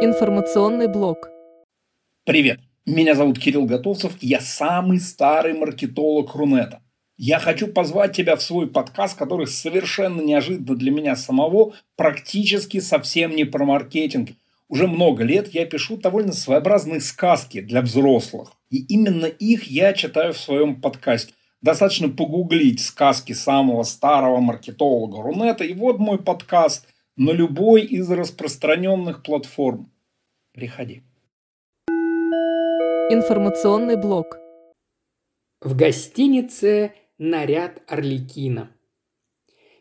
Информационный блок. Привет, меня зовут Кирилл Готовцев, я самый старый маркетолог Рунета. Я хочу позвать тебя в свой подкаст, который совершенно неожиданно для меня самого, практически совсем не про маркетинг. Уже много лет я пишу довольно своеобразные сказки для взрослых. И именно их я читаю в своем подкасте. Достаточно погуглить сказки самого старого маркетолога Рунета, и вот мой подкаст – на любой из распространенных платформ. Приходи. Информационный блок. В гостинице «Наряд Орликина».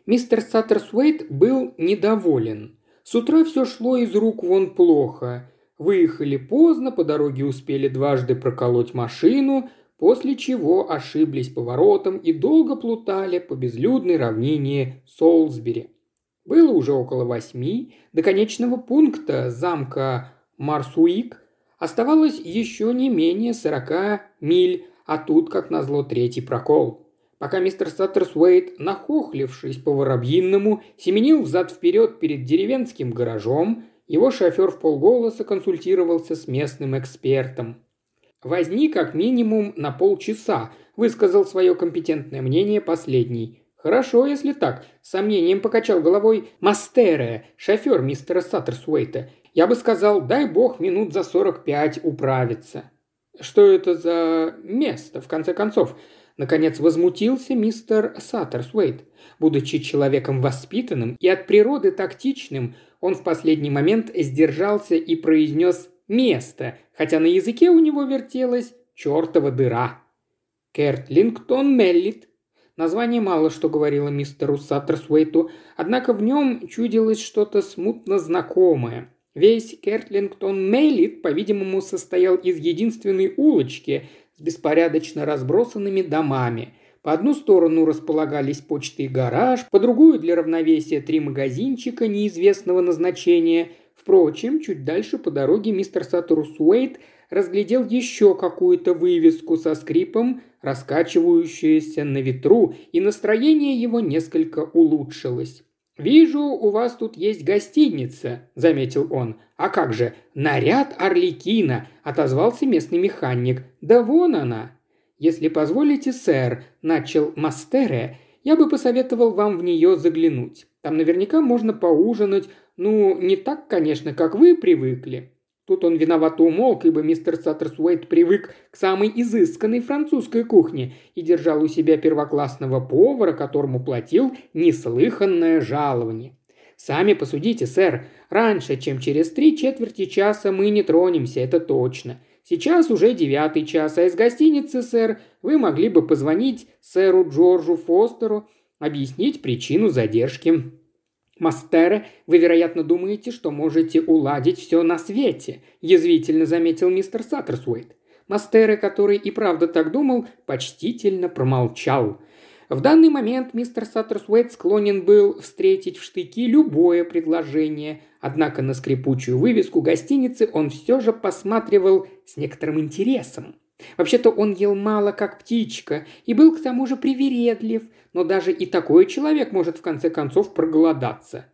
Мистер Саттерсуэйт был недоволен. С утра все шло из рук вон плохо. Выехали поздно, по дороге успели дважды проколоть машину, после чего ошиблись поворотом и долго плутали по безлюдной равнине Солсбери. Было уже около восьми, до конечного пункта замка Марсуик оставалось еще не менее сорока миль, а тут, как назло, третий прокол. Пока мистер Саттерсуэйт, нахохлившись по воробьинному, семенил взад-вперед перед деревенским гаражом, его шофер в полголоса консультировался с местным экспертом. «Возни как минимум на полчаса», – высказал свое компетентное мнение последний. «Хорошо, если так», – сомнением покачал головой Мастере, шофер мистера Саттерсуэйта. «Я бы сказал, дай бог минут за сорок пять управиться». «Что это за место, в конце концов?» Наконец возмутился мистер Саттерсуэйт. Будучи человеком воспитанным и от природы тактичным, он в последний момент сдержался и произнес «место», хотя на языке у него вертелась чертова дыра. Керт Лингтон Меллит Название мало что говорило мистеру Саттерсуэйту, однако в нем чудилось что-то смутно знакомое. Весь Кертлингтон Мейлит, по-видимому, состоял из единственной улочки с беспорядочно разбросанными домами. По одну сторону располагались почта и гараж, по другую для равновесия три магазинчика неизвестного назначения. Впрочем, чуть дальше по дороге мистер Сатурус Уэйт разглядел еще какую-то вывеску со скрипом, раскачивающуюся на ветру, и настроение его несколько улучшилось. «Вижу, у вас тут есть гостиница», – заметил он. «А как же, наряд Орликина», – отозвался местный механик. «Да вон она». «Если позволите, сэр», – начал Мастере, – «я бы посоветовал вам в нее заглянуть. Там наверняка можно поужинать, ну, не так, конечно, как вы привыкли. Тут он виновато умолк, ибо мистер Саттерсуэйт привык к самой изысканной французской кухне и держал у себя первоклассного повара, которому платил неслыханное жалование. Сами посудите, сэр, раньше, чем через три четверти часа мы не тронемся, это точно. Сейчас уже девятый час, а из гостиницы, сэр, вы могли бы позвонить сэру Джорджу Фостеру, объяснить причину задержки. «Мастере, вы, вероятно, думаете, что можете уладить все на свете», – язвительно заметил мистер Саттерсуэйт. Мастере, который и правда так думал, почтительно промолчал. В данный момент мистер Саттерсуэйт склонен был встретить в штыки любое предложение, однако на скрипучую вывеску гостиницы он все же посматривал с некоторым интересом. Вообще-то он ел мало, как птичка, и был к тому же привередлив, но даже и такой человек может в конце концов проголодаться.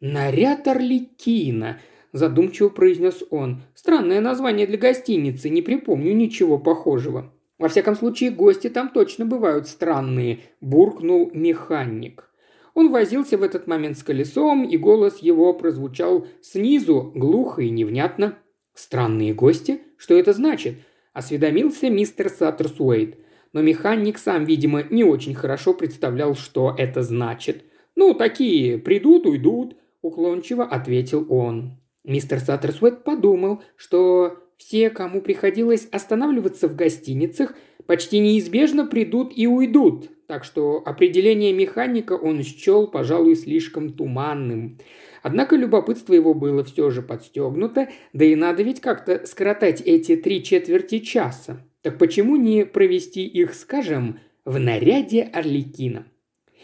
«Наряд Орликина», – задумчиво произнес он. «Странное название для гостиницы, не припомню ничего похожего». «Во всяком случае, гости там точно бывают странные», – буркнул механик. Он возился в этот момент с колесом, и голос его прозвучал снизу, глухо и невнятно. «Странные гости? Что это значит?» Осведомился мистер Саттерсуэйт. Но механик сам, видимо, не очень хорошо представлял, что это значит. «Ну, такие, придут, уйдут», – уклончиво ответил он. Мистер Саттерсуэйт подумал, что все, кому приходилось останавливаться в гостиницах, почти неизбежно придут и уйдут, так что определение механика он счел, пожалуй, слишком туманным. Однако любопытство его было все же подстегнуто, да и надо ведь как-то скоротать эти три четверти часа. Так почему не провести их, скажем, в наряде Орликина?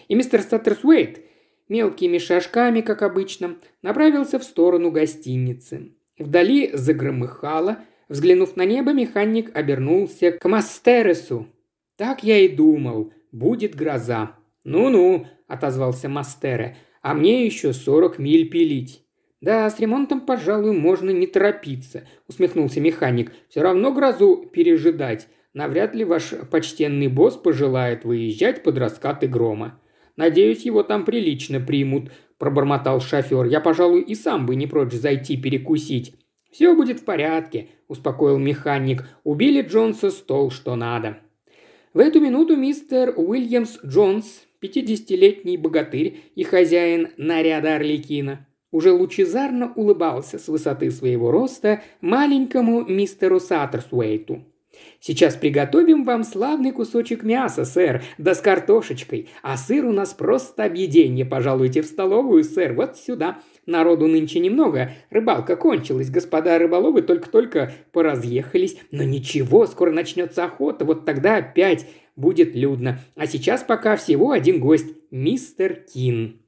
И мистер Саттерсуэйт мелкими шажками, как обычно, направился в сторону гостиницы. Вдали загромыхало. Взглянув на небо, механик обернулся к Мастересу. «Так я и думал. Будет гроза». «Ну-ну», – отозвался Мастере, – а мне еще сорок миль пилить». «Да, с ремонтом, пожалуй, можно не торопиться», – усмехнулся механик. «Все равно грозу пережидать. Навряд ли ваш почтенный босс пожелает выезжать под раскаты грома. Надеюсь, его там прилично примут», – пробормотал шофер. «Я, пожалуй, и сам бы не прочь зайти перекусить». «Все будет в порядке», – успокоил механик. «Убили Джонса стол, что надо». В эту минуту мистер Уильямс Джонс, пятидесятилетний богатырь и хозяин наряда Орликина, уже лучезарно улыбался с высоты своего роста маленькому мистеру Саттерсуэйту. «Сейчас приготовим вам славный кусочек мяса, сэр, да с картошечкой, а сыр у нас просто объеденье. Пожалуйте в столовую, сэр, вот сюда. Народу нынче немного, рыбалка кончилась, господа рыболовы только-только поразъехались. Но ничего, скоро начнется охота, вот тогда опять будет людно. А сейчас пока всего один гость – мистер Кин».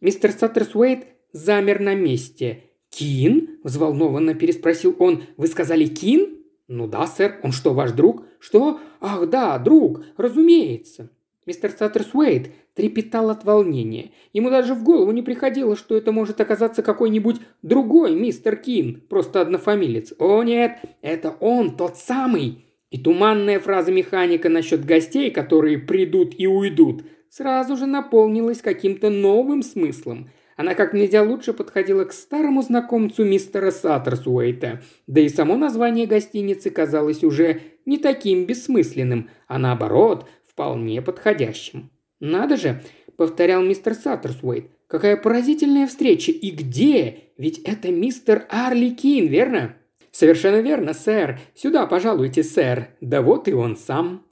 Мистер Саттерсуэйт замер на месте. «Кин?» – взволнованно переспросил он. «Вы сказали Кин?» «Ну да, сэр. Он что, ваш друг?» «Что? Ах, да, друг. Разумеется». Мистер Саттерсуэйт трепетал от волнения. Ему даже в голову не приходило, что это может оказаться какой-нибудь другой мистер Кин, просто однофамилец. О нет, это он, тот самый. И туманная фраза механика насчет гостей, которые придут и уйдут, сразу же наполнилась каким-то новым смыслом. Она как нельзя лучше подходила к старому знакомцу мистера Саттерсуэйта. Да и само название гостиницы казалось уже не таким бессмысленным, а наоборот, вполне подходящим. «Надо же!» – повторял мистер Саттерсуэйт. «Какая поразительная встреча! И где? Ведь это мистер Арли Кин, верно?» «Совершенно верно, сэр. Сюда, пожалуйте, сэр. Да вот и он сам».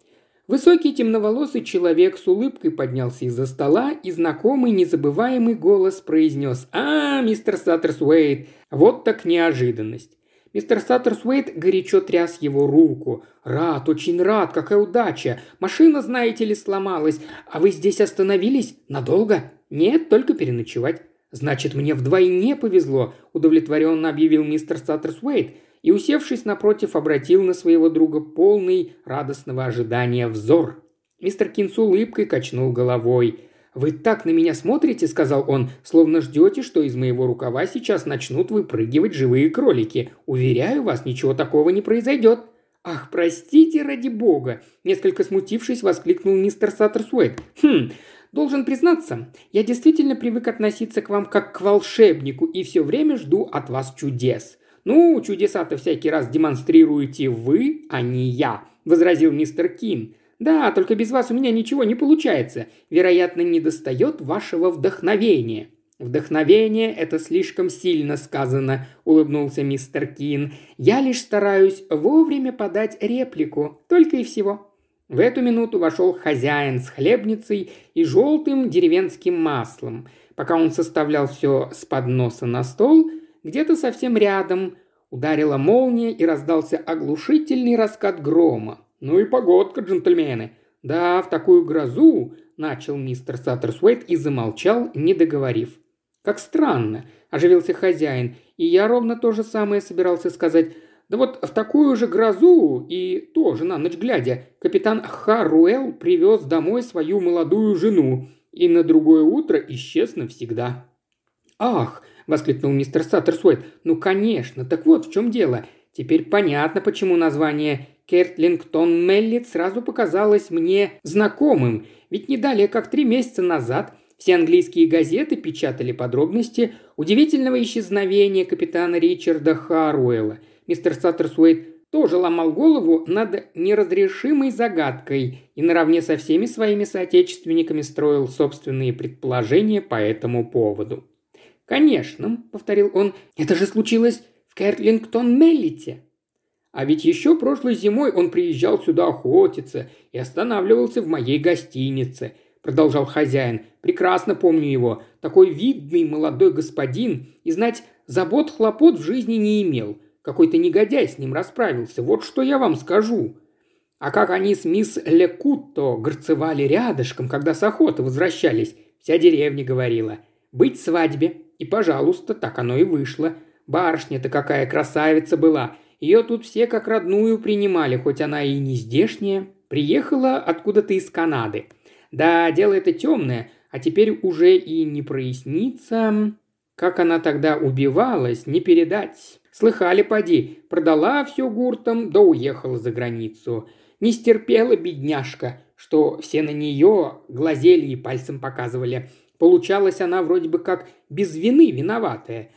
Высокий темноволосый человек с улыбкой поднялся из-за стола, и знакомый незабываемый голос произнес «А, мистер Саттерсуэйт, вот так неожиданность». Мистер Саттерсуэйт горячо тряс его руку. «Рад, очень рад, какая удача! Машина, знаете ли, сломалась. А вы здесь остановились? Надолго?» «Нет, только переночевать». «Значит, мне вдвойне повезло», – удовлетворенно объявил мистер Саттерсуэйт – и, усевшись напротив, обратил на своего друга полный радостного ожидания взор. Мистер Кин с улыбкой качнул головой. «Вы так на меня смотрите», — сказал он, — «словно ждете, что из моего рукава сейчас начнут выпрыгивать живые кролики. Уверяю вас, ничего такого не произойдет». «Ах, простите, ради бога!» – несколько смутившись, воскликнул мистер Саттерсуэйт. «Хм, Должен признаться, я действительно привык относиться к вам как к волшебнику и все время жду от вас чудес. «Ну, чудеса-то всякий раз демонстрируете вы, а не я», – возразил мистер Кин. «Да, только без вас у меня ничего не получается. Вероятно, не достает вашего вдохновения». «Вдохновение – это слишком сильно сказано», – улыбнулся мистер Кин. «Я лишь стараюсь вовремя подать реплику, только и всего». В эту минуту вошел хозяин с хлебницей и желтым деревенским маслом. Пока он составлял все с подноса на стол, где-то совсем рядом ударила молния и раздался оглушительный раскат грома. «Ну и погодка, джентльмены!» «Да, в такую грозу!» – начал мистер Саттерсуэйт и замолчал, не договорив. «Как странно!» – оживился хозяин. «И я ровно то же самое собирался сказать. Да вот в такую же грозу и тоже на ночь глядя капитан Харуэл привез домой свою молодую жену и на другое утро исчез навсегда». «Ах!» Воскликнул мистер Саттерсуэйт. «Ну, конечно, так вот в чем дело. Теперь понятно, почему название Кертлингтон Меллит сразу показалось мне знакомым, ведь не далее, как три месяца назад все английские газеты печатали подробности удивительного исчезновения капитана Ричарда Харуэлла. Мистер Саттерсуэйт тоже ломал голову над неразрешимой загадкой и наравне со всеми своими соотечественниками строил собственные предположения по этому поводу. «Конечно», — повторил он, — «это же случилось в Кертлингтон-Меллите». А ведь еще прошлой зимой он приезжал сюда охотиться и останавливался в моей гостинице», – продолжал хозяин. «Прекрасно помню его. Такой видный молодой господин. И знать, забот хлопот в жизни не имел. Какой-то негодяй с ним расправился. Вот что я вам скажу». А как они с мисс Лекутто горцевали рядышком, когда с охоты возвращались, вся деревня говорила. «Быть свадьбе, и, пожалуйста, так оно и вышло. Барышня-то какая красавица была. Ее тут все как родную принимали, хоть она и не здешняя. Приехала откуда-то из Канады. Да, дело это темное, а теперь уже и не прояснится. Как она тогда убивалась, не передать. Слыхали, поди, продала все гуртом, да уехала за границу. Не стерпела бедняжка, что все на нее глазели и пальцем показывали. Получалась она вроде бы как без вины виноватая.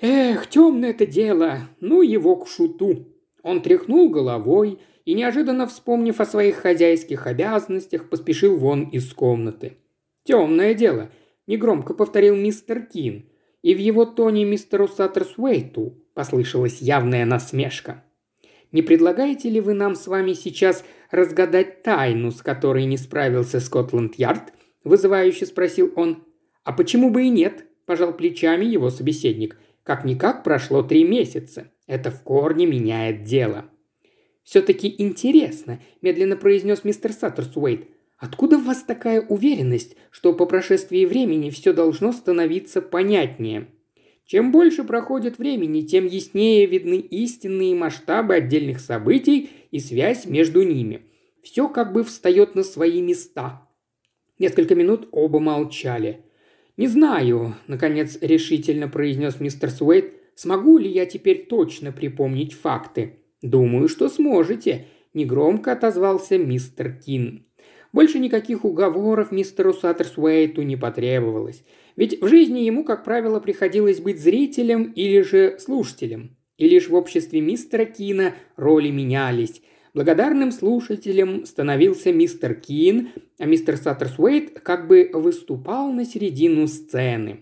Эх, темное это дело, ну его к шуту. Он тряхнул головой и, неожиданно вспомнив о своих хозяйских обязанностях, поспешил вон из комнаты. «Темное дело», – негромко повторил мистер Кин, и в его тоне мистеру Саттерсуэйту послышалась явная насмешка. «Не предлагаете ли вы нам с вами сейчас разгадать тайну, с которой не справился Скотланд-Ярд?» – вызывающе спросил он. «А почему бы и нет?» – пожал плечами его собеседник. «Как-никак прошло три месяца. Это в корне меняет дело». «Все-таки интересно», – медленно произнес мистер Саттерсуэйт. «Откуда в вас такая уверенность, что по прошествии времени все должно становиться понятнее?» Чем больше проходит времени, тем яснее видны истинные масштабы отдельных событий и связь между ними. Все как бы встает на свои места. Несколько минут оба молчали. «Не знаю», – наконец решительно произнес мистер Суэйт, – «смогу ли я теперь точно припомнить факты?» «Думаю, что сможете», – негромко отозвался мистер Кин. Больше никаких уговоров мистеру Саттерсуэйту не потребовалось. Ведь в жизни ему, как правило, приходилось быть зрителем или же слушателем. И лишь в обществе мистера Кина роли менялись. Благодарным слушателем становился мистер Кин, а мистер Саттерсуэйт как бы выступал на середину сцены.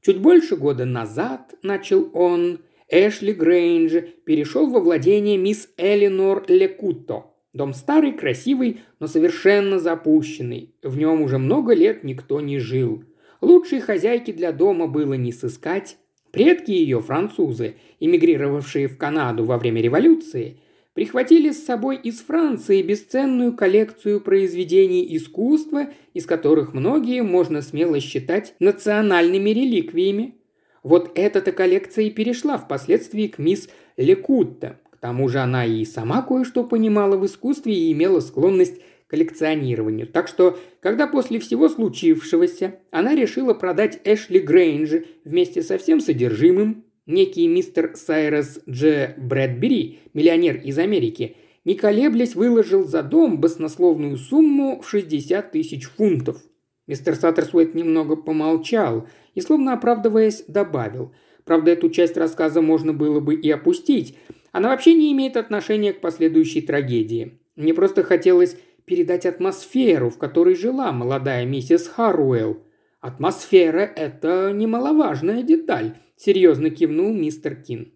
Чуть больше года назад, начал он, Эшли Грейндж перешел во владение мисс Элинор Лекуто. Дом старый, красивый, но совершенно запущенный. В нем уже много лет никто не жил. Лучшей хозяйки для дома было не сыскать. Предки ее, французы, эмигрировавшие в Канаду во время революции, прихватили с собой из Франции бесценную коллекцию произведений искусства, из которых многие можно смело считать национальными реликвиями. Вот эта-то коллекция и перешла впоследствии к мисс Лекутта. К тому же она и сама кое-что понимала в искусстве и имела склонность коллекционированию. Так что, когда после всего случившегося она решила продать Эшли Грейндж вместе со всем содержимым, некий мистер Сайрос Дж. Брэдбери, миллионер из Америки, не колеблясь выложил за дом баснословную сумму в 60 тысяч фунтов. Мистер Саттерсуэйт немного помолчал и, словно оправдываясь, добавил. Правда, эту часть рассказа можно было бы и опустить. Она вообще не имеет отношения к последующей трагедии. Мне просто хотелось передать атмосферу, в которой жила молодая миссис Харуэлл. Атмосфера – это немаловажная деталь, серьезно кивнул мистер Кин.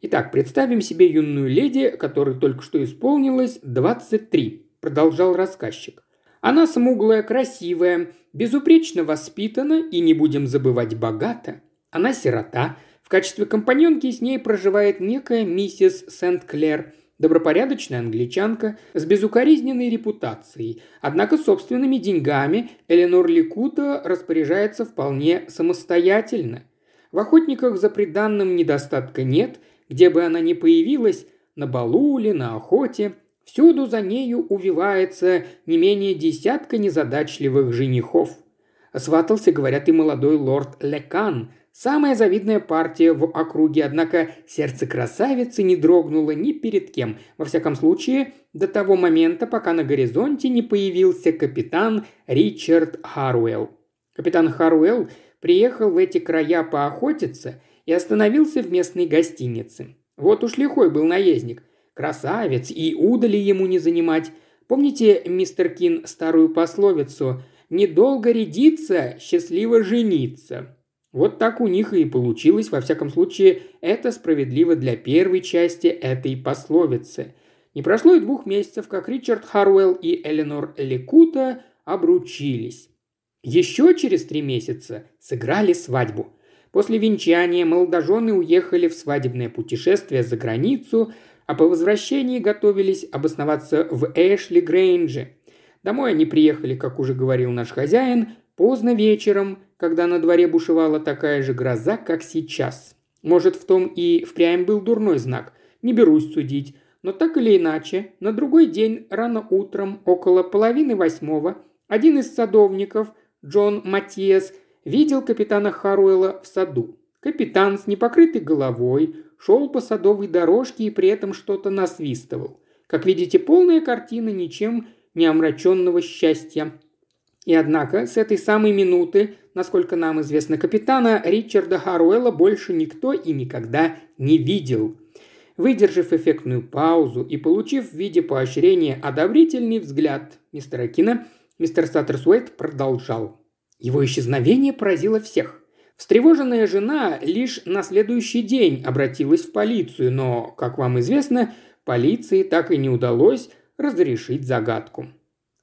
Итак, представим себе юную леди, которой только что исполнилось 23, продолжал рассказчик. Она смуглая, красивая, безупречно воспитана и, не будем забывать, богата. Она сирота. В качестве компаньонки с ней проживает некая миссис Сент-Клер – добропорядочная англичанка с безукоризненной репутацией, однако собственными деньгами Эленор Ликута распоряжается вполне самостоятельно. В охотниках за приданным недостатка нет, где бы она ни появилась, на балу или на охоте, всюду за нею увивается не менее десятка незадачливых женихов. Сватался, говорят, и молодой лорд Лекан, Самая завидная партия в округе, однако сердце красавицы не дрогнуло ни перед кем, во всяком случае, до того момента, пока на горизонте не появился капитан Ричард Харуэлл. Капитан Харуэлл приехал в эти края поохотиться и остановился в местной гостинице. Вот уж лихой был наездник. Красавец, и удали ему не занимать. Помните, мистер Кин, старую пословицу «Недолго рядиться, счастливо жениться». Вот так у них и получилось, во всяком случае, это справедливо для первой части этой пословицы. Не прошло и двух месяцев, как Ричард Харуэлл и Эленор Лекута обручились. Еще через три месяца сыграли свадьбу. После венчания молодожены уехали в свадебное путешествие за границу, а по возвращении готовились обосноваться в Эшли Грейнже. Домой они приехали, как уже говорил наш хозяин, поздно вечером, когда на дворе бушевала такая же гроза, как сейчас. Может, в том и впрямь был дурной знак, не берусь судить, но так или иначе, на другой день, рано утром, около половины восьмого, один из садовников, Джон Матиас, видел капитана Харуэла в саду. Капитан с непокрытой головой шел по садовой дорожке и при этом что-то насвистывал. Как видите, полная картина ничем не омраченного счастья. И однако с этой самой минуты, насколько нам известно капитана, Ричарда Харуэла больше никто и никогда не видел. Выдержав эффектную паузу и получив в виде поощрения одобрительный взгляд мистера Кина, мистер Саттерсуэйт продолжал. Его исчезновение поразило всех. Встревоженная жена лишь на следующий день обратилась в полицию, но, как вам известно, полиции так и не удалось разрешить загадку.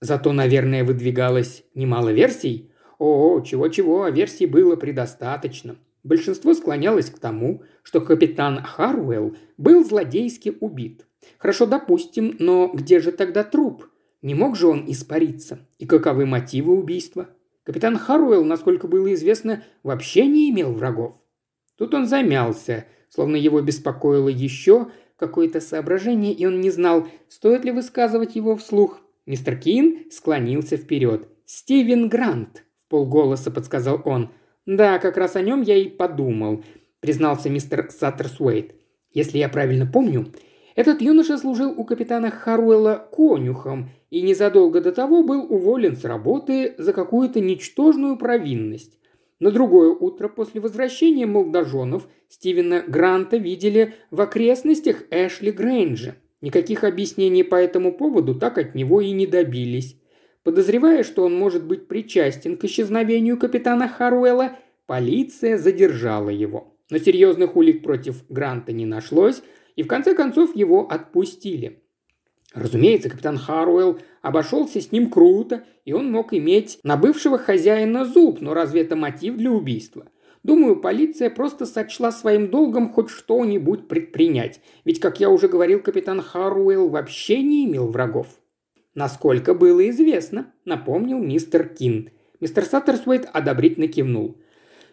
Зато, наверное, выдвигалось немало версий. О, чего-чего, а версий было предостаточно. Большинство склонялось к тому, что капитан Харуэлл был злодейски убит. Хорошо, допустим, но где же тогда труп? Не мог же он испариться? И каковы мотивы убийства? Капитан Харуэлл, насколько было известно, вообще не имел врагов. Тут он замялся, словно его беспокоило еще какое-то соображение, и он не знал, стоит ли высказывать его вслух. Мистер Кин склонился вперед. «Стивен Грант», – в полголоса подсказал он. «Да, как раз о нем я и подумал», – признался мистер Саттерсуэйт. «Если я правильно помню, этот юноша служил у капитана Харуэлла конюхом и незадолго до того был уволен с работы за какую-то ничтожную провинность. На другое утро после возвращения молодоженов Стивена Гранта видели в окрестностях Эшли Грейнджа. Никаких объяснений по этому поводу так от него и не добились. Подозревая, что он может быть причастен к исчезновению капитана Харуэлла, полиция задержала его. Но серьезных улик против Гранта не нашлось, и в конце концов его отпустили. Разумеется, капитан Харуэлл обошелся с ним круто, и он мог иметь на бывшего хозяина зуб, но разве это мотив для убийства? Думаю, полиция просто сочла своим долгом хоть что-нибудь предпринять. Ведь, как я уже говорил, капитан Харуэлл вообще не имел врагов. Насколько было известно, напомнил мистер Кин. Мистер Саттерсуэйт одобрительно кивнул.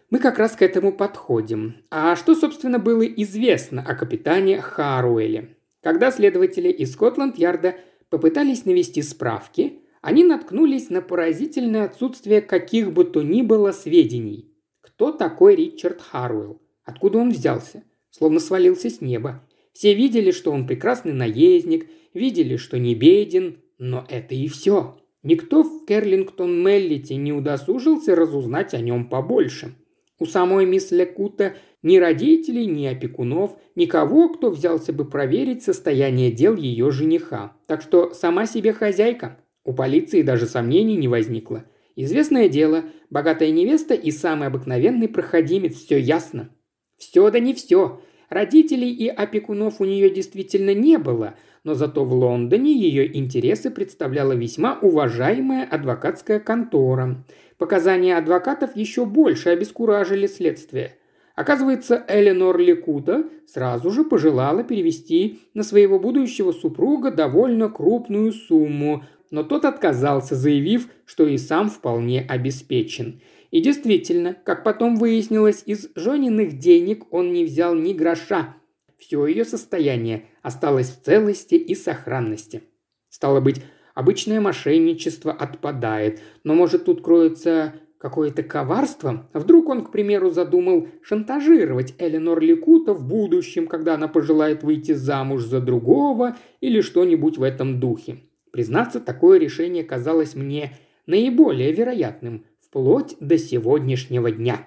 Мы как раз к этому подходим. А что, собственно, было известно о капитане Харуэле? Когда следователи из Скотланд-Ярда попытались навести справки, они наткнулись на поразительное отсутствие каких бы то ни было сведений. Кто такой Ричард Харуэлл? Откуда он взялся? Словно свалился с неба. Все видели, что он прекрасный наездник, видели, что не беден, но это и все. Никто в Керлингтон-Меллите не удосужился разузнать о нем побольше. У самой мисс Лекута ни родителей, ни опекунов, никого, кто взялся бы проверить состояние дел ее жениха. Так что сама себе хозяйка. У полиции даже сомнений не возникло. Известное дело, богатая невеста и самый обыкновенный проходимец, все ясно. Все да не все. Родителей и опекунов у нее действительно не было, но зато в Лондоне ее интересы представляла весьма уважаемая адвокатская контора. Показания адвокатов еще больше обескуражили следствие. Оказывается, Эленор Лекута сразу же пожелала перевести на своего будущего супруга довольно крупную сумму, но тот отказался, заявив, что и сам вполне обеспечен. И действительно, как потом выяснилось, из Жониных денег он не взял ни гроша. Все ее состояние осталось в целости и сохранности. Стало быть, обычное мошенничество отпадает, но может тут кроется какое-то коварство? Вдруг он, к примеру, задумал шантажировать Эленор Ликута в будущем, когда она пожелает выйти замуж за другого или что-нибудь в этом духе. Признаться, такое решение казалось мне наиболее вероятным, вплоть до сегодняшнего дня.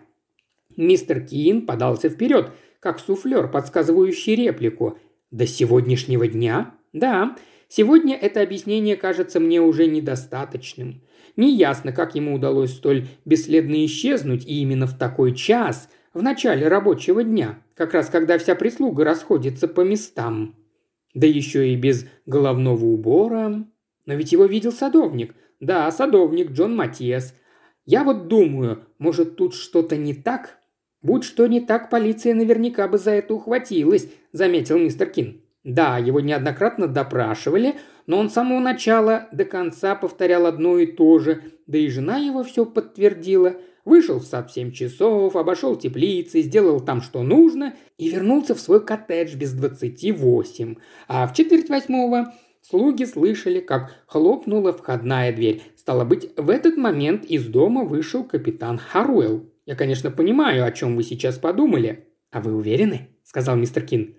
Мистер Кин подался вперед, как суфлер, подсказывающий реплику. «До сегодняшнего дня?» «Да, сегодня это объяснение кажется мне уже недостаточным. Неясно, как ему удалось столь бесследно исчезнуть и именно в такой час, в начале рабочего дня, как раз когда вся прислуга расходится по местам. Да еще и без головного убора. Но ведь его видел садовник. Да, садовник Джон Матиас. Я вот думаю, может тут что-то не так? Будь что не так, полиция наверняка бы за это ухватилась, заметил мистер Кин. Да, его неоднократно допрашивали, но он с самого начала до конца повторял одно и то же, да и жена его все подтвердила. Вышел в сад в семь часов, обошел теплицы, сделал там что нужно и вернулся в свой коттедж без двадцати восемь. А в четверть восьмого Слуги слышали, как хлопнула входная дверь. Стало быть, в этот момент из дома вышел капитан Харуэлл. Я, конечно, понимаю, о чем вы сейчас подумали. А вы уверены? сказал мистер Кин.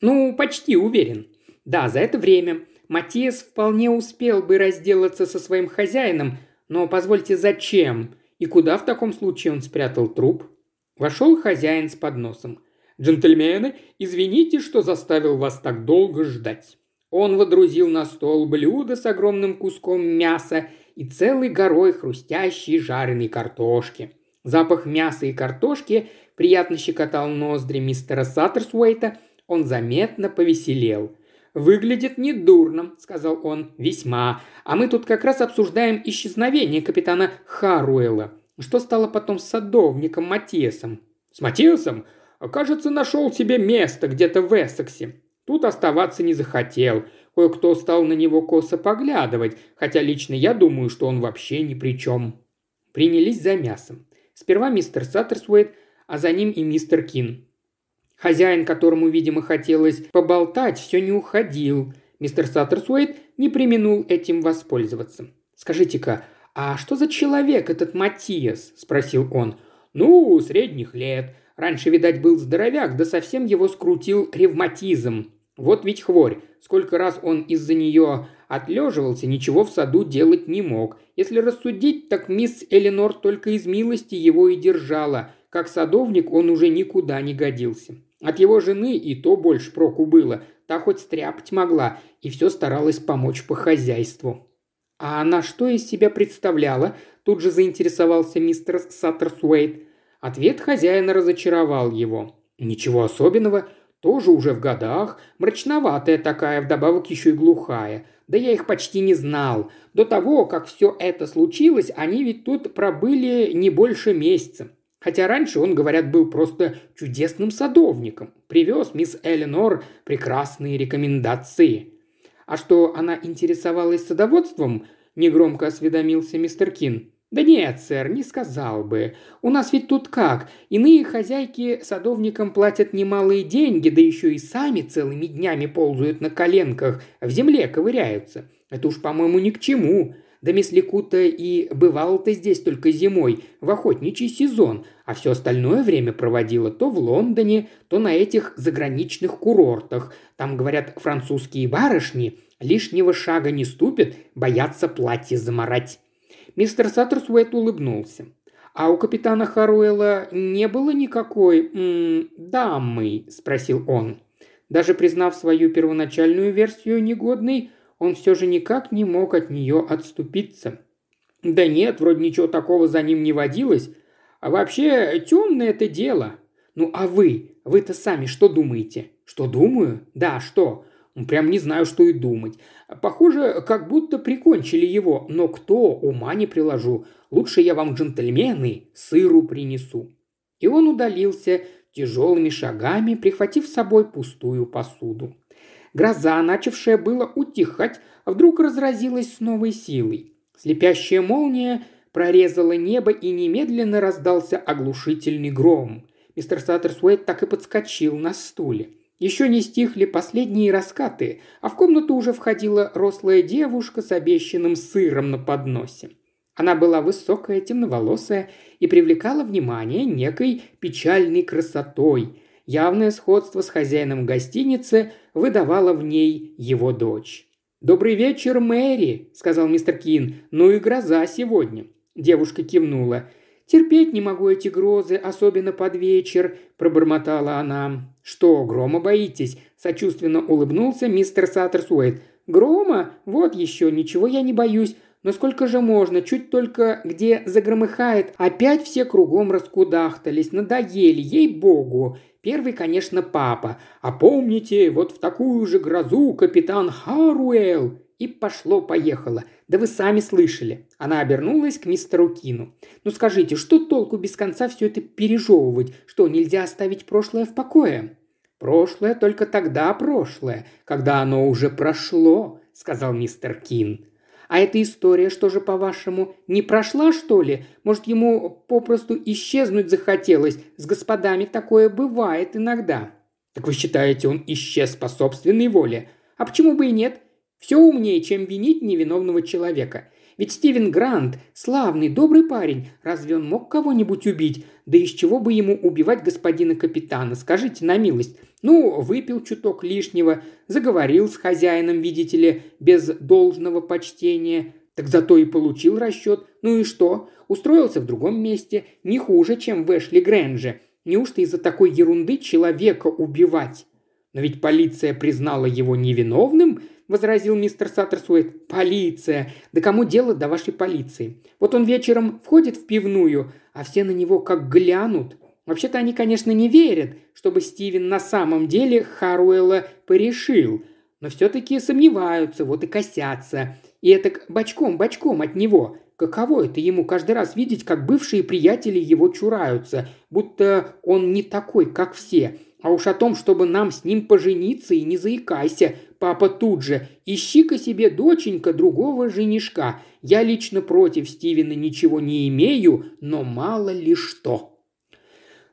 Ну, почти уверен. Да, за это время Матиас вполне успел бы разделаться со своим хозяином, но позвольте, зачем? И куда в таком случае он спрятал труп? Вошел хозяин с подносом. «Джентльмены, извините, что заставил вас так долго ждать». Он водрузил на стол блюдо с огромным куском мяса и целой горой хрустящей жареной картошки. Запах мяса и картошки приятно щекотал ноздри мистера Саттерсуэйта, он заметно повеселел. «Выглядит недурно», — сказал он, — «весьма. А мы тут как раз обсуждаем исчезновение капитана Харуэла. Что стало потом с садовником Матиасом?» «С Матиасом? Кажется, нашел себе место где-то в Эссексе. Тут оставаться не захотел. Кое-кто стал на него косо поглядывать, хотя лично я думаю, что он вообще ни при чем. Принялись за мясом. Сперва мистер Саттерсуэйт, а за ним и мистер Кин. Хозяин, которому, видимо, хотелось поболтать, все не уходил. Мистер Саттерсуэйт не применул этим воспользоваться. «Скажите-ка, а что за человек этот Матиас?» – спросил он. «Ну, средних лет. Раньше, видать, был здоровяк, да совсем его скрутил ревматизм. Вот ведь хворь. Сколько раз он из-за нее отлеживался, ничего в саду делать не мог. Если рассудить, так мисс Эленор только из милости его и держала. Как садовник он уже никуда не годился. От его жены и то больше проку было. Та хоть стряпать могла и все старалась помочь по хозяйству. А она что из себя представляла? Тут же заинтересовался мистер Саттерсуэйт. Ответ хозяина разочаровал его. Ничего особенного, тоже уже в годах, мрачноватая такая, вдобавок еще и глухая. Да я их почти не знал. До того, как все это случилось, они ведь тут пробыли не больше месяца. Хотя раньше он, говорят, был просто чудесным садовником. Привез мисс Эленор прекрасные рекомендации. А что она интересовалась садоводством, негромко осведомился мистер Кин. «Да нет, сэр, не сказал бы. У нас ведь тут как? Иные хозяйки садовникам платят немалые деньги, да еще и сами целыми днями ползают на коленках, в земле ковыряются. Это уж, по-моему, ни к чему. Да Месликута и бывала-то здесь только зимой, в охотничий сезон, а все остальное время проводила то в Лондоне, то на этих заграничных курортах. Там, говорят, французские барышни лишнего шага не ступят, боятся платье заморать. Мистер Саттерсуэйт улыбнулся. «А у капитана Харуэла не было никакой м, дамы?» – спросил он. Даже признав свою первоначальную версию негодной, он все же никак не мог от нее отступиться. «Да нет, вроде ничего такого за ним не водилось. А вообще, темное это дело. Ну а вы? Вы-то сами что думаете?» «Что думаю? Да, что? Прям не знаю, что и думать. Похоже, как будто прикончили его, но кто, ума не приложу. Лучше я вам, джентльмены, сыру принесу». И он удалился тяжелыми шагами, прихватив с собой пустую посуду. Гроза, начавшая было утихать, вдруг разразилась с новой силой. Слепящая молния прорезала небо и немедленно раздался оглушительный гром. Мистер Саттерсуэйт так и подскочил на стуле. Еще не стихли последние раскаты, а в комнату уже входила рослая девушка с обещанным сыром на подносе. Она была высокая, темноволосая и привлекала внимание некой печальной красотой. Явное сходство с хозяином гостиницы выдавало в ней его дочь. «Добрый вечер, Мэри», – сказал мистер Кин. «Ну и гроза сегодня». Девушка кивнула. «Терпеть не могу эти грозы, особенно под вечер», – пробормотала она. «Что, грома боитесь?» – сочувственно улыбнулся мистер Саттерсуэйт. «Грома? Вот еще, ничего я не боюсь. Но сколько же можно, чуть только где загромыхает, опять все кругом раскудахтались, надоели, ей-богу. Первый, конечно, папа. А помните, вот в такую же грозу капитан Харуэлл. И пошло-поехало. Да вы сами слышали. Она обернулась к мистеру Кину. Ну скажите, что толку без конца все это пережевывать? Что, нельзя оставить прошлое в покое? Прошлое только тогда прошлое, когда оно уже прошло, сказал мистер Кин. А эта история, что же, по-вашему, не прошла, что ли? Может, ему попросту исчезнуть захотелось? С господами такое бывает иногда. Так вы считаете, он исчез по собственной воле? А почему бы и нет? Все умнее, чем винить невиновного человека. Ведь Стивен Грант – славный, добрый парень. Разве он мог кого-нибудь убить? Да из чего бы ему убивать господина капитана? Скажите на милость. Ну, выпил чуток лишнего, заговорил с хозяином, видите ли, без должного почтения. Так зато и получил расчет. Ну и что? Устроился в другом месте, не хуже, чем в Эшли Грэнже. Неужто из-за такой ерунды человека убивать? Но ведь полиция признала его невиновным –– возразил мистер Саттерсуэйт. «Полиция! Да кому дело до вашей полиции? Вот он вечером входит в пивную, а все на него как глянут. Вообще-то они, конечно, не верят, чтобы Стивен на самом деле Харуэлла порешил, но все-таки сомневаются, вот и косятся. И это бочком-бочком от него. Каково это ему каждый раз видеть, как бывшие приятели его чураются, будто он не такой, как все. А уж о том, чтобы нам с ним пожениться, и не заикайся, папа тут же. Ищи-ка себе, доченька, другого женишка. Я лично против Стивена ничего не имею, но мало ли что».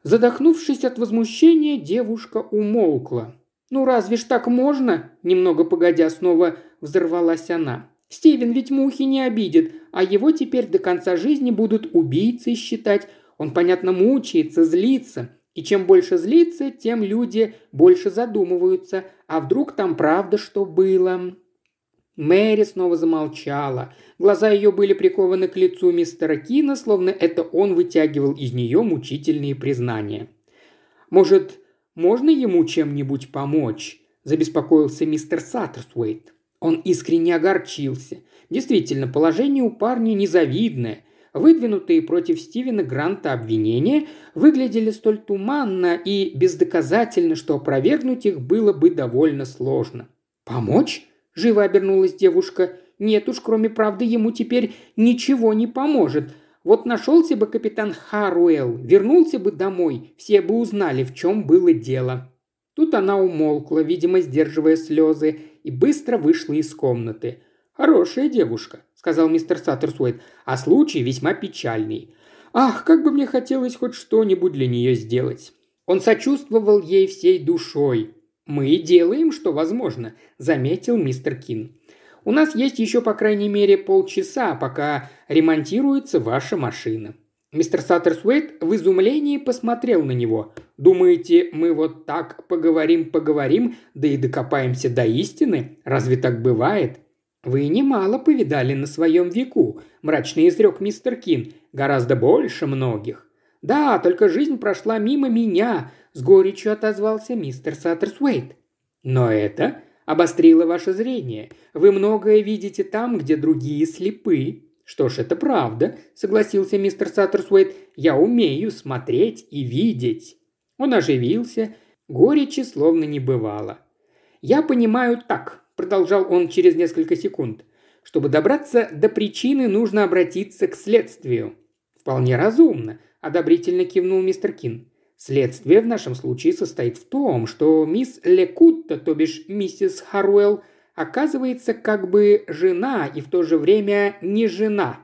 Задохнувшись от возмущения, девушка умолкла. «Ну разве ж так можно?» – немного погодя снова взорвалась она. «Стивен ведь мухи не обидит, а его теперь до конца жизни будут убийцей считать. Он, понятно, мучается, злится. И чем больше злится, тем люди больше задумываются, а вдруг там правда что было. Мэри снова замолчала. Глаза ее были прикованы к лицу мистера Кина, словно это он вытягивал из нее мучительные признания. «Может, можно ему чем-нибудь помочь?» – забеспокоился мистер Саттерсуэйт. Он искренне огорчился. Действительно, положение у парня незавидное. Выдвинутые против Стивена Гранта обвинения выглядели столь туманно и бездоказательно, что опровергнуть их было бы довольно сложно. «Помочь?» – живо обернулась девушка. «Нет уж, кроме правды, ему теперь ничего не поможет. Вот нашелся бы капитан Харуэлл, вернулся бы домой, все бы узнали, в чем было дело». Тут она умолкла, видимо, сдерживая слезы, и быстро вышла из комнаты. «Хорошая девушка», сказал мистер Саттерсуэйт, – «а случай весьма печальный. Ах, как бы мне хотелось хоть что-нибудь для нее сделать». Он сочувствовал ей всей душой. «Мы делаем, что возможно», – заметил мистер Кин. «У нас есть еще, по крайней мере, полчаса, пока ремонтируется ваша машина». Мистер Саттерсуэйт в изумлении посмотрел на него. «Думаете, мы вот так поговорим-поговорим, да и докопаемся до истины? Разве так бывает?» «Вы немало повидали на своем веку», – мрачно изрек мистер Кин. «Гораздо больше многих». «Да, только жизнь прошла мимо меня», – с горечью отозвался мистер Саттерсуэйт. «Но это обострило ваше зрение. Вы многое видите там, где другие слепы». «Что ж, это правда», – согласился мистер Саттерсуэйт. «Я умею смотреть и видеть». Он оживился, горечи словно не бывало. «Я понимаю так», – продолжал он через несколько секунд. «Чтобы добраться до причины, нужно обратиться к следствию». «Вполне разумно», – одобрительно кивнул мистер Кин. «Следствие в нашем случае состоит в том, что мисс Лекутта, то бишь миссис Харуэлл, оказывается как бы жена и в то же время не жена.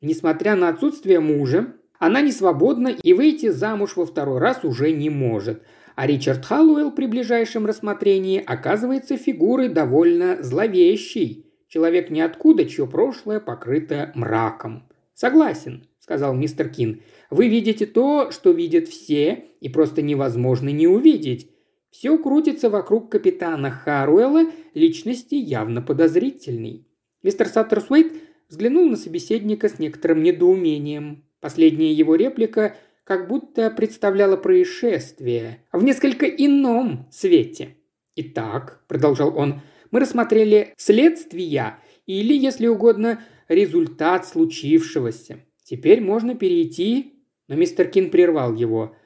Несмотря на отсутствие мужа, она не свободна и выйти замуж во второй раз уже не может – а Ричард Халлуэлл при ближайшем рассмотрении оказывается фигурой довольно зловещей. Человек ниоткуда, чье прошлое покрыто мраком. «Согласен», – сказал мистер Кин. «Вы видите то, что видят все, и просто невозможно не увидеть. Все крутится вокруг капитана Харуэлла, личности явно подозрительной». Мистер Саттерсуэйт взглянул на собеседника с некоторым недоумением. Последняя его реплика как будто представляла происшествие в несколько ином свете. «Итак», – продолжал он, – «мы рассмотрели следствия или, если угодно, результат случившегося. Теперь можно перейти...» Но мистер Кин прервал его.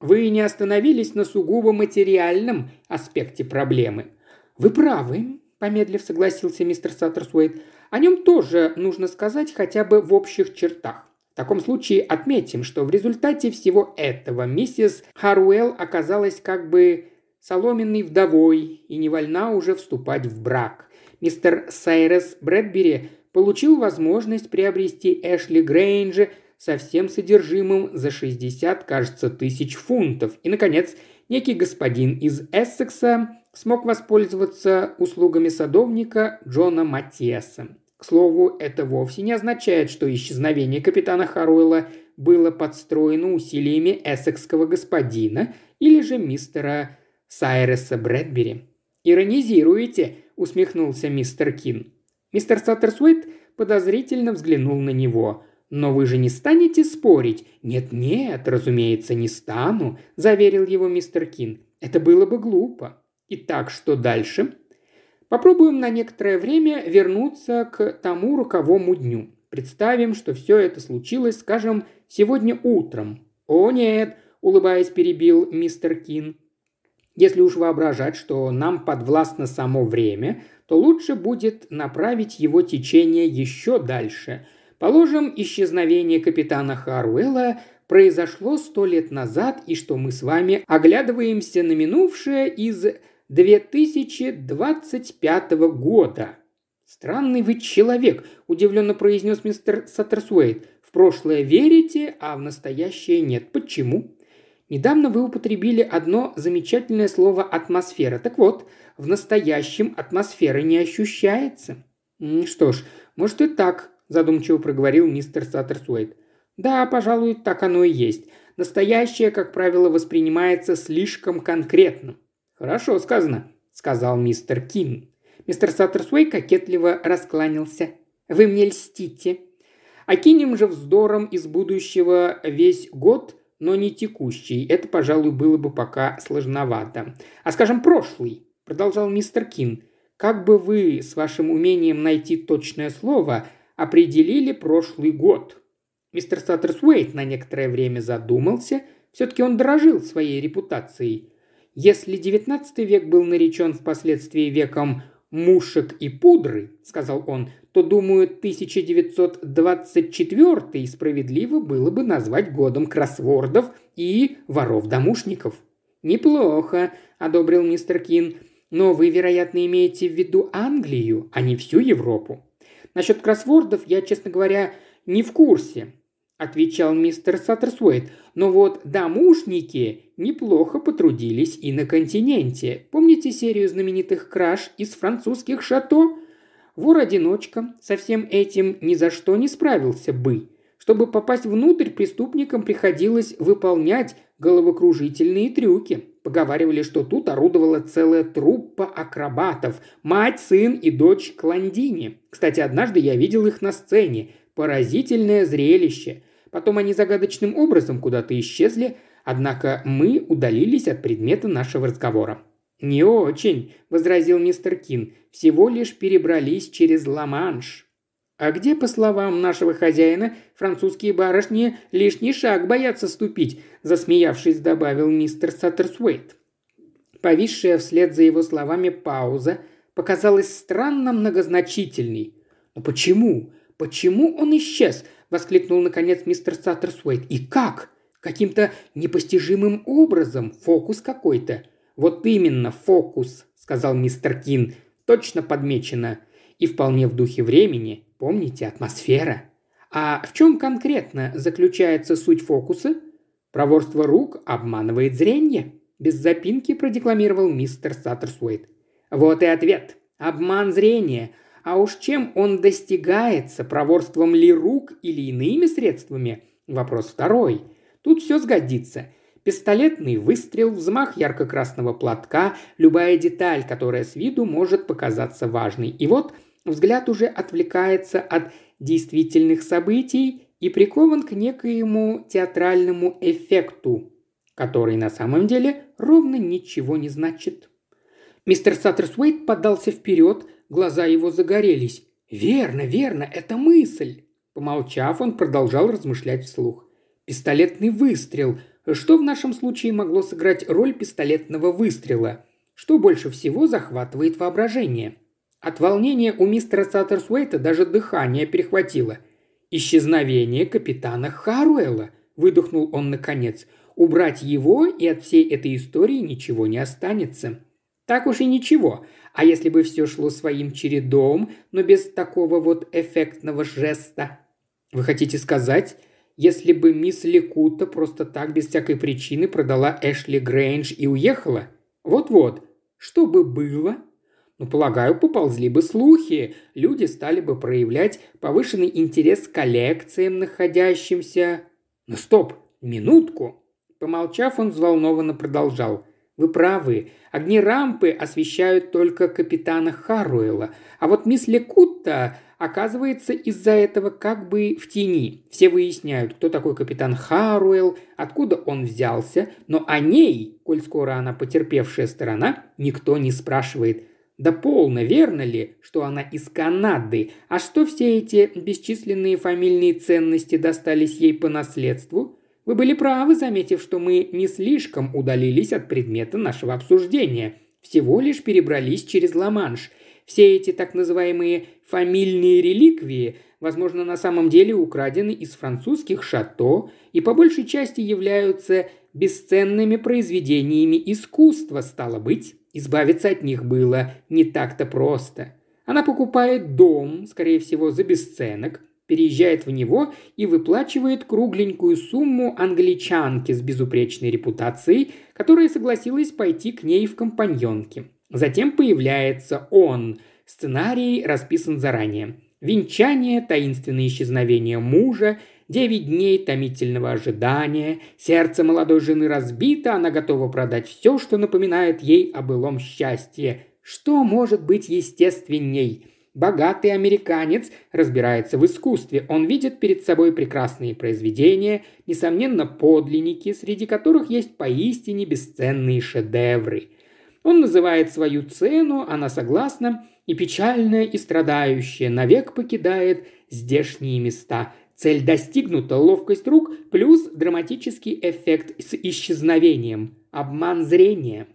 «Вы не остановились на сугубо материальном аспекте проблемы». «Вы правы», – помедлив согласился мистер Саттерсуэйт. «О нем тоже нужно сказать хотя бы в общих чертах. В таком случае отметим, что в результате всего этого миссис Харуэлл оказалась как бы соломенной вдовой и не вольна уже вступать в брак. Мистер Сайрес Брэдбери получил возможность приобрести Эшли Грейнджи со всем содержимым за 60, кажется, тысяч фунтов. И, наконец, некий господин из Эссекса смог воспользоваться услугами садовника Джона Матиаса. Слову, это вовсе не означает, что исчезновение капитана Харуэлла было подстроено усилиями эссекского господина или же мистера Сайреса Брэдбери. «Иронизируете», – усмехнулся мистер Кин. Мистер Саттерсуэйт подозрительно взглянул на него. «Но вы же не станете спорить?» «Нет-нет, разумеется, не стану», – заверил его мистер Кин. «Это было бы глупо». Итак, что дальше? Попробуем на некоторое время вернуться к тому роковому дню. Представим, что все это случилось, скажем, сегодня утром. О нет, улыбаясь, перебил мистер Кин. Если уж воображать, что нам подвластно само время, то лучше будет направить его течение еще дальше. Положим, исчезновение капитана Харуэлла произошло сто лет назад, и что мы с вами оглядываемся на минувшее из 2025 года. «Странный вы человек», – удивленно произнес мистер Саттерсуэйт. «В прошлое верите, а в настоящее нет. Почему?» Недавно вы употребили одно замечательное слово «атмосфера». Так вот, в настоящем атмосфера не ощущается. Что ж, может и так, задумчиво проговорил мистер Саттерсуэйт. Да, пожалуй, так оно и есть. Настоящее, как правило, воспринимается слишком конкретно. «Хорошо сказано», – сказал мистер Кин. Мистер Саттерсуэй кокетливо раскланялся. «Вы мне льстите». «Окинем же вздором из будущего весь год, но не текущий. Это, пожалуй, было бы пока сложновато. А скажем, прошлый», – продолжал мистер Кин. «Как бы вы с вашим умением найти точное слово определили прошлый год?» Мистер Саттерсуэйт на некоторое время задумался. Все-таки он дорожил своей репутацией. «Если XIX век был наречен впоследствии веком мушек и пудры», – сказал он, – то, думаю, 1924 справедливо было бы назвать годом кроссвордов и воров-домушников. «Неплохо», – одобрил мистер Кин. «Но вы, вероятно, имеете в виду Англию, а не всю Европу. Насчет кроссвордов я, честно говоря, не в курсе отвечал мистер Саттерсуэйт. «Но вот домушники неплохо потрудились и на континенте. Помните серию знаменитых краж из французских шато? Вор-одиночка со всем этим ни за что не справился бы. Чтобы попасть внутрь, преступникам приходилось выполнять головокружительные трюки. Поговаривали, что тут орудовала целая труппа акробатов. Мать, сын и дочь Кландини. Кстати, однажды я видел их на сцене. Поразительное зрелище. Потом они загадочным образом куда-то исчезли, однако мы удалились от предмета нашего разговора. «Не очень», – возразил мистер Кин, – «всего лишь перебрались через Ла-Манш». «А где, по словам нашего хозяина, французские барышни лишний шаг боятся ступить?» – засмеявшись, добавил мистер Саттерсуэйт. Повисшая вслед за его словами пауза показалась странно многозначительной. «Но почему? Почему он исчез?» воскликнул наконец мистер Саттерсуэйт. «И как? Каким-то непостижимым образом. Фокус какой-то». «Вот именно, фокус», – сказал мистер Кин. «Точно подмечено. И вполне в духе времени. Помните, атмосфера». «А в чем конкретно заключается суть фокуса?» «Проворство рук обманывает зрение», – без запинки продекламировал мистер Саттерсуэйт. «Вот и ответ. Обман зрения. А уж чем он достигается, проворством ли рук или иными средствами? Вопрос второй. Тут все сгодится. Пистолетный выстрел, взмах ярко-красного платка, любая деталь, которая с виду может показаться важной. И вот взгляд уже отвлекается от действительных событий и прикован к некоему театральному эффекту, который на самом деле ровно ничего не значит. Мистер Саттерсуэйт подался вперед, Глаза его загорелись. «Верно, верно, это мысль!» Помолчав, он продолжал размышлять вслух. «Пистолетный выстрел. Что в нашем случае могло сыграть роль пистолетного выстрела? Что больше всего захватывает воображение?» От волнения у мистера Саттерсуэйта даже дыхание перехватило. «Исчезновение капитана Харуэлла», – выдохнул он наконец. «Убрать его, и от всей этой истории ничего не останется». «Так уж и ничего. А если бы все шло своим чередом, но без такого вот эффектного жеста? Вы хотите сказать, если бы мисс Лекута просто так, без всякой причины, продала Эшли Грейндж и уехала? Вот-вот. Что бы было? Ну, полагаю, поползли бы слухи, люди стали бы проявлять повышенный интерес к коллекциям, находящимся... Ну, стоп, минутку. Помолчав, он взволнованно продолжал. Вы правы, огни рампы освещают только капитана Харуэла, а вот мисс Лекутта оказывается из-за этого как бы в тени. Все выясняют, кто такой капитан Харуэлл, откуда он взялся, но о ней, коль скоро она потерпевшая сторона, никто не спрашивает. Да полно, верно ли, что она из Канады, а что все эти бесчисленные фамильные ценности достались ей по наследству? Вы были правы, заметив, что мы не слишком удалились от предмета нашего обсуждения, всего лишь перебрались через Ла-Манш – все эти так называемые фамильные реликвии, возможно, на самом деле украдены из французских шато и по большей части являются бесценными произведениями искусства, стало быть, избавиться от них было не так-то просто. Она покупает дом, скорее всего, за бесценок, переезжает в него и выплачивает кругленькую сумму англичанке с безупречной репутацией, которая согласилась пойти к ней в компаньонки. Затем появляется он. Сценарий расписан заранее. Венчание, таинственное исчезновение мужа, девять дней томительного ожидания, сердце молодой жены разбито, она готова продать все, что напоминает ей о былом счастье. Что может быть естественней? Богатый американец разбирается в искусстве. Он видит перед собой прекрасные произведения, несомненно, подлинники, среди которых есть поистине бесценные шедевры – он называет свою цену, она согласна, и печальная и страдающая навек покидает здешние места. Цель достигнута, ловкость рук плюс драматический эффект с исчезновением, обман зрения.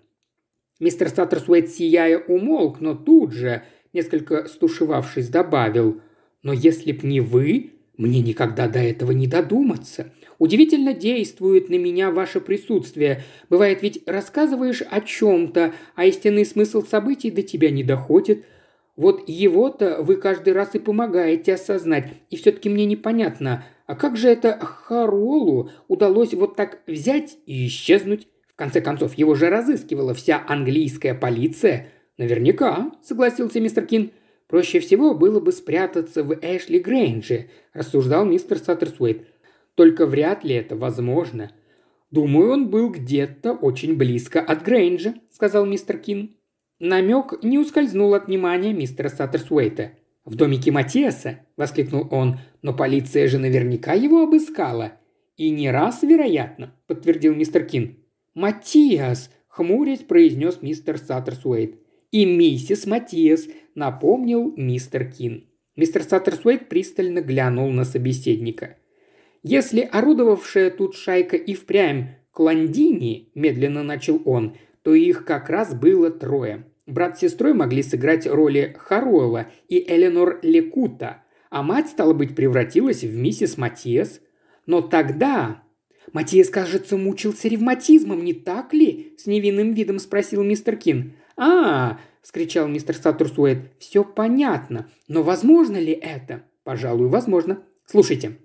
Мистер Саттерсуэт, сияя, умолк, но тут же, несколько стушевавшись, добавил «Но если б не вы, мне никогда до этого не додуматься. Удивительно действует на меня ваше присутствие. Бывает ведь рассказываешь о чем-то, а истинный смысл событий до тебя не доходит. Вот его-то вы каждый раз и помогаете осознать. И все-таки мне непонятно, а как же это Харолу удалось вот так взять и исчезнуть? В конце концов, его же разыскивала вся английская полиция. Наверняка, согласился мистер Кин. Проще всего было бы спрятаться в Эшли Грейнже, рассуждал мистер Саттерсуэйт. Только вряд ли это возможно. Думаю, он был где-то очень близко от Грейнджа, сказал мистер Кин. Намек не ускользнул от внимания мистера Саттерсуэйта. «В домике Матиаса?» – воскликнул он. «Но полиция же наверняка его обыскала». «И не раз, вероятно», – подтвердил мистер Кин. «Матиас!» – хмурясь произнес мистер Саттерсуэйт. «И миссис Матиас», – напомнил мистер Кин. Мистер Саттерсуэйт пристально глянул на собеседника. «Если орудовавшая тут шайка и впрямь Кландини», – медленно начал он, – то их как раз было трое. Брат с сестрой могли сыграть роли Харуэла и Эленор Лекута, а мать, стало быть, превратилась в миссис Матиас. Но тогда... «Матиас, кажется, мучился ревматизмом, не так ли?» – с невинным видом спросил мистер Кин. «А, – вскричал мистер Саттерсуэт, – все понятно. Но возможно ли это?» «Пожалуй, возможно. Слушайте,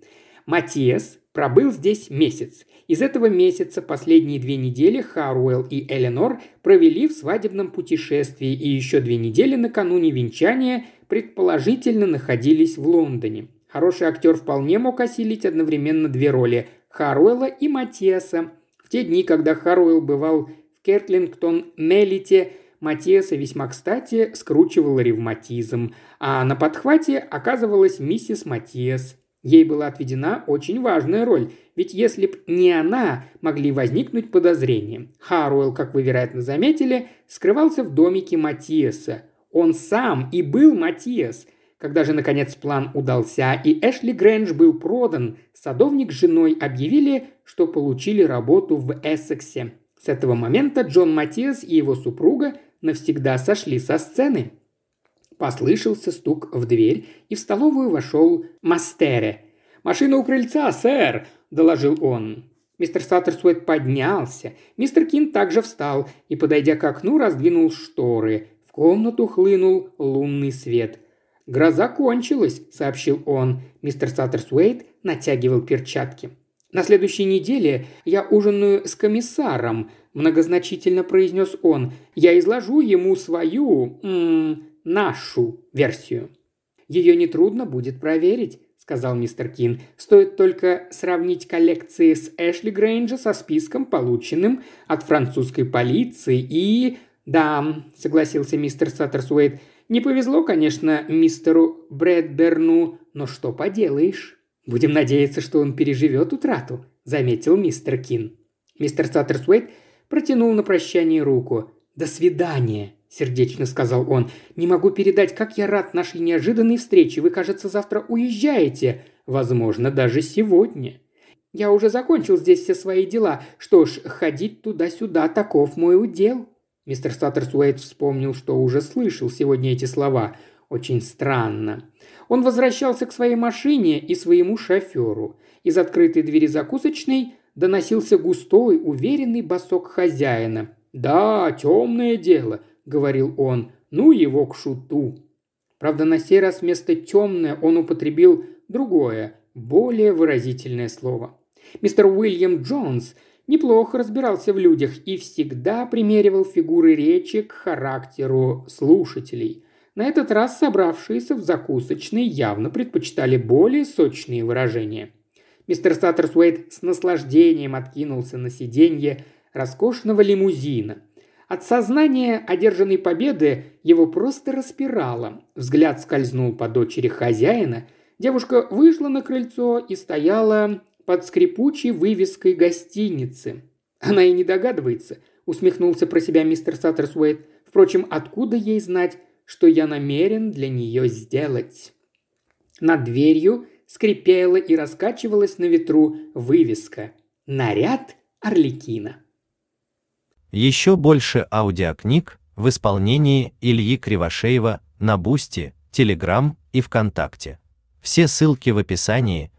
Матиас пробыл здесь месяц. Из этого месяца последние две недели Харуэлл и Эленор провели в свадебном путешествии и еще две недели накануне венчания предположительно находились в Лондоне. Хороший актер вполне мог осилить одновременно две роли – Харуэлла и Матиаса. В те дни, когда Харуэлл бывал в Кертлингтон-Мелите, Матиаса весьма кстати скручивал ревматизм, а на подхвате оказывалась миссис Матиас. Ей была отведена очень важная роль, ведь если б не она, могли возникнуть подозрения. Харуэлл, как вы, вероятно, заметили, скрывался в домике Матиаса. Он сам и был Матиас. Когда же, наконец, план удался и Эшли Грэндж был продан, садовник с женой объявили, что получили работу в Эссексе. С этого момента Джон Матиас и его супруга навсегда сошли со сцены. Послышался стук в дверь, и в столовую вошел Мастере. «Машина у крыльца, сэр!» – доложил он. Мистер Саттерсуэт поднялся. Мистер Кин также встал и, подойдя к окну, раздвинул шторы. В комнату хлынул лунный свет. «Гроза кончилась», – сообщил он. Мистер Саттерсуэйт натягивал перчатки. На следующей неделе я ужинаю с комиссаром, многозначительно произнес он. Я изложу ему свою, м -м, нашу версию. Ее нетрудно будет проверить, сказал мистер Кин. «Стоит только сравнить коллекции с Эшли Грейнджа со списком, полученным от французской полиции и...» «Да», — согласился мистер Саттерсуэйт, — «не повезло, конечно, мистеру Брэдберну, но что поделаешь?» «Будем надеяться, что он переживет утрату», — заметил мистер Кин. Мистер Саттерсуэйт протянул на прощание руку. «До свидания», – сердечно сказал он. «Не могу передать, как я рад нашей неожиданной встрече. Вы, кажется, завтра уезжаете. Возможно, даже сегодня. Я уже закончил здесь все свои дела. Что ж, ходить туда-сюда, таков мой удел». Мистер Саттерсуэйт вспомнил, что уже слышал сегодня эти слова. Очень странно. Он возвращался к своей машине и своему шоферу. Из открытой двери закусочной доносился густой, уверенный босок хозяина. «Да, темное дело», — говорил он, — «ну его к шуту». Правда, на сей раз вместо «темное» он употребил другое, более выразительное слово. Мистер Уильям Джонс неплохо разбирался в людях и всегда примеривал фигуры речи к характеру слушателей. На этот раз собравшиеся в закусочной явно предпочитали более сочные выражения. Мистер Саттерсуэйт с наслаждением откинулся на сиденье роскошного лимузина. От сознания одержанной победы его просто распирало. Взгляд скользнул по дочери хозяина. Девушка вышла на крыльцо и стояла под скрипучей вывеской гостиницы. Она и не догадывается, усмехнулся про себя мистер Саттерсуэйт. Впрочем, откуда ей знать, что я намерен для нее сделать? Над дверью скрипела и раскачивалась на ветру вывеска «Наряд Арлекина». Еще больше аудиокниг в исполнении Ильи Кривошеева на Бусти, Телеграм и ВКонтакте. Все ссылки в описании